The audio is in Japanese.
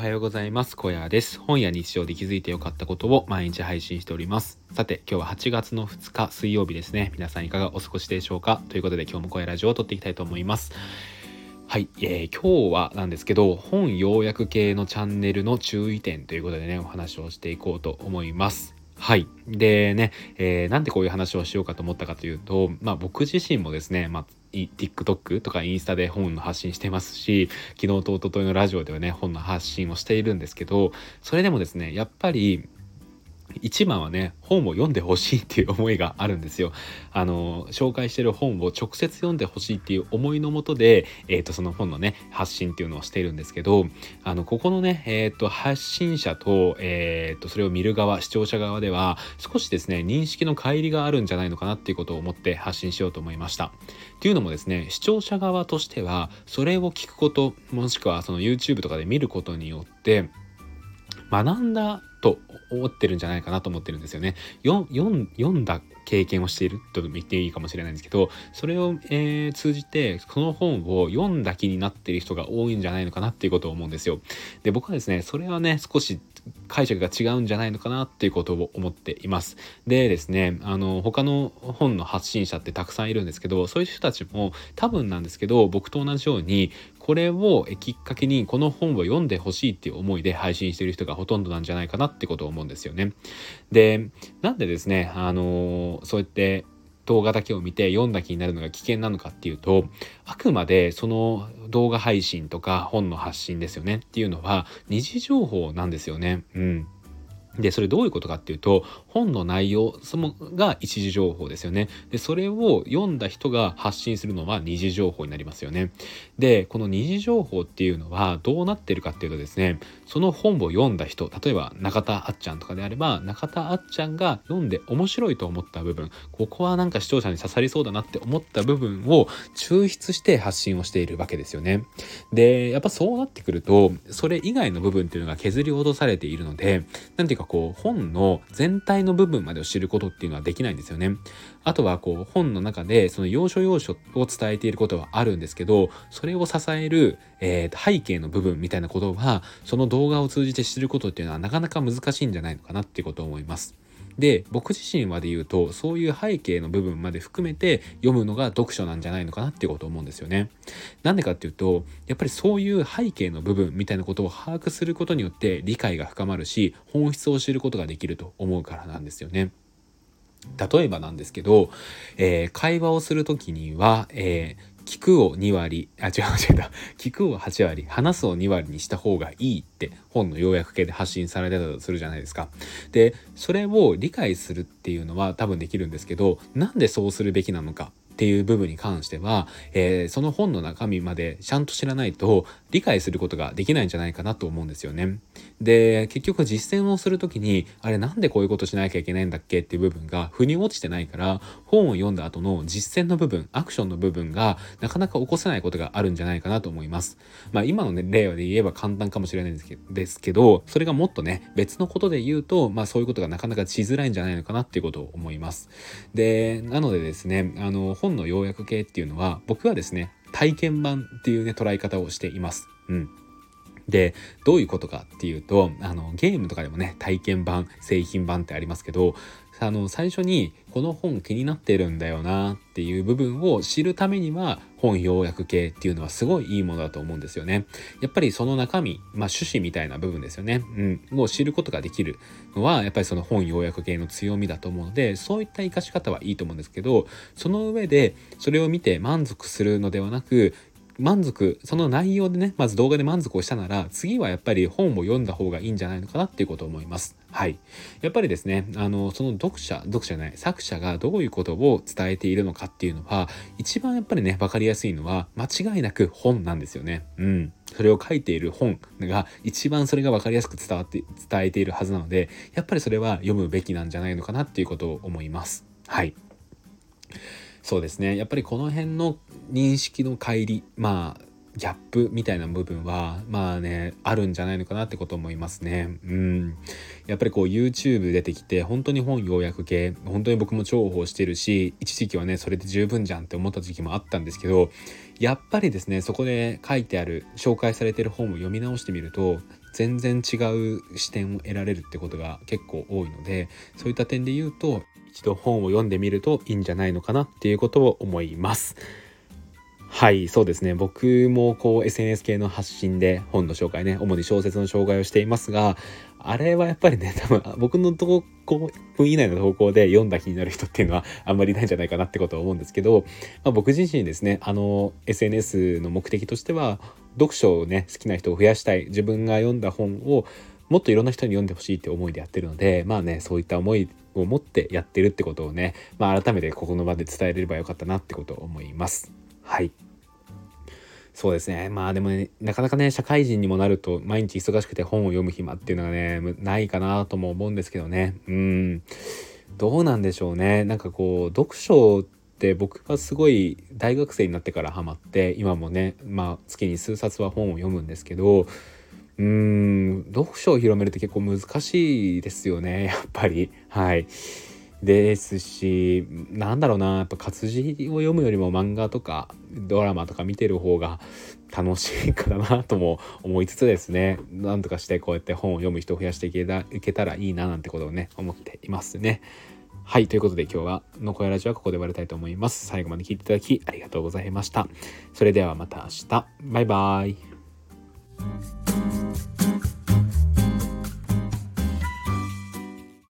はようございます。小屋です。本や日常で気づいてよかったことを毎日配信しております。さて、今日は8月の2日水曜日ですね。皆さんいかがお過ごしでしょうか？ということで今日も小屋ラジオを撮っていきたいと思います。はい、えー、今日はなんですけど、本要約系のチャンネルの注意点ということでね、お話をしていこうと思います。はい。でね、えー、なんでこういう話をしようかと思ったかというと、まあ僕自身もですね、まあ TikTok とかインスタで本の発信してますし昨日と一昨日のラジオではね本の発信をしているんですけどそれでもですねやっぱり一番はね本を読んでほしいっていう思いがあるんですよ。あの紹介してる本を直接読んでほしいっていう思いのもとで、えーと、その本のね発信っていうのをしているんですけどあのここのね、えーと、発信者と,、えーとそれを見る側視聴者側では少しですね認識の乖離があるんじゃないのかなっていうことを思って発信しようと思いました。っていうのもですね視聴者側としてはそれを聞くこともしくはその YouTube とかで見ることによって学んだと思ってるんじゃないかなと思ってるんですよね。読んだ経験をしていると言っていいかもしれないんですけどそれを、えー、通じてこの本を読んだ気になっている人が多いんじゃないのかなっていうことを思うんですよ。で僕はですねそれはね少し解釈が違うんじゃないのかなっていうことを思っています。でですね、あの、他の本の発信者ってたくさんいるんですけど、そういう人たちも多分なんですけど、僕と同じように、これをきっかけにこの本を読んでほしいっていう思いで配信してる人がほとんどなんじゃないかなってことを思うんですよね。で、なんでですね、あの、そうやって動画だけを見て読んだ気になるのが危険なのかっていうとあくまでその動画配信とか本の発信ですよねっていうのは二次情報なんですよね。うんで、それどういうことかっていうと、本の内容そのが一時情報ですよね。で、それを読んだ人が発信するのは二次情報になりますよね。で、この二次情報っていうのはどうなってるかっていうとですね、その本を読んだ人、例えば中田あっちゃんとかであれば、中田あっちゃんが読んで面白いと思った部分、ここはなんか視聴者に刺さりそうだなって思った部分を抽出して発信をしているわけですよね。で、やっぱそうなってくると、それ以外の部分っていうのが削り落とされているので、なんていうかこう本の全体の部分までを知ることっていうのはできないんですよね。あとはこう本の中でその要所要所を伝えていることはあるんですけどそれを支える、えー、背景の部分みたいなことはその動画を通じて知ることっていうのはなかなか難しいんじゃないのかなっていうことを思います。で僕自身はで言うとそういう背景の部分まで含めて読むのが読書なんじゃないのかなっていうことを思うんですよね。なんでかっていうとやっぱりそういう背景の部分みたいなことを把握することによって理解が深まるし本質を知ることができると思うからなんですよね。例えばなんですけど、えー、会話をする時には、えー聞くを2割あ違う違う 聞くを8割話すを2割にした方がいいって本の要約系で発信されてたとするじゃないですか。でそれを理解するっていうのは多分できるんですけどなんでそうするべきなのかっていう部分に関しては、えー、その本の中身までちゃんと知らないと理解することができないんじゃないかなと思うんですよね。で結局実践をする時にあれなんでこういうことしなきゃいけないんだっけっていう部分が腑に落ちてないから本を読んだ後の実践の部分アクションの部分がなかなか起こせないことがあるんじゃないかなと思います。まあ今のね例で言えば簡単かもしれないんですけどそれがもっとね別のことで言うとまあそういうことがなかなかしづらいんじゃないのかなっていうことを思います。でなのでですねあの本の要約系っていうのは僕はですね体験版っていうね捉え方をしています。うんでどういうことかっていうとあのゲームとかでもね体験版製品版ってありますけどあの最初にこの本気になってるんだよなっていう部分を知るためには本要約系っていうのはすごいいいものだと思うんですよね。やっぱりその中身、まあ趣旨みたいな部分ですよね。うん。を知ることができるのはやっぱりその本要約系の強みだと思うので、そういった活かし方はいいと思うんですけど、その上でそれを見て満足するのではなく、満足その内容でねまず動画で満足をしたなら次はやっぱり本を読んだ方がいいんじゃないのかなっていうことを思います。はい。やっぱりですね、あの、その読者、読者じゃない、作者がどういうことを伝えているのかっていうのは、一番やっぱりね、分かりやすいのは、間違いなく本なんですよね。うん。それを書いている本が一番それが分かりやすく伝わって、伝えているはずなので、やっぱりそれは読むべきなんじゃないのかなっていうことを思います。はい。そうですね。やっぱりこの辺の認識の乖離、まあ、ギャップみたいな部分はまあねあるんじゃないのかなってこと思いますね。うんやっぱりこう YouTube 出てきて本当に本要約系本当に僕も重宝してるし一時期はねそれで十分じゃんって思った時期もあったんですけどやっぱりですねそこで書いてある紹介されてる本を読み直してみると全然違う視点を得られるってことが結構多いのでそういった点で言うと一度本を読んでみるといいんじゃないのかなっていうことを思います。はいそうですね僕もこう SNS 系の発信で本の紹介ね主に小説の紹介をしていますがあれはやっぱりね 多分僕の投稿1分以内の投稿で読んだ気になる人っていうのはあんまりいないんじゃないかなってことは思うんですけど、まあ、僕自身ですねあの SNS の目的としては読書をね好きな人を増やしたい自分が読んだ本をもっといろんな人に読んでほしいって思いでやってるのでまあねそういった思いを持ってやってるってことをね、まあ、改めてここの場で伝えれればよかったなってことを思います。はい。そうですね。まあでもねなかなかね社会人にもなると毎日忙しくて本を読む暇っていうのがねないかなとも思うんですけどね。うん。どうなんでしょうね。なんかこう読書って僕はすごい大学生になってからハマって今もねまあ月に数冊は本を読むんですけどうーん。読書を広めるって結構難しいですよねやっぱり。はい。ですしなんだろうなやっぱ活字を読むよりも漫画とかドラマとか見てる方が楽しいかなとも思いつつですねなんとかしてこうやって本を読む人を増やしていけたいけたらいいななんてことをね思っていますね。はい。ということで今日は、のこやラジオはここで終わりたいと思います。最後まで聞いていただきありがとうございました。それではまた明日。バイバーイ。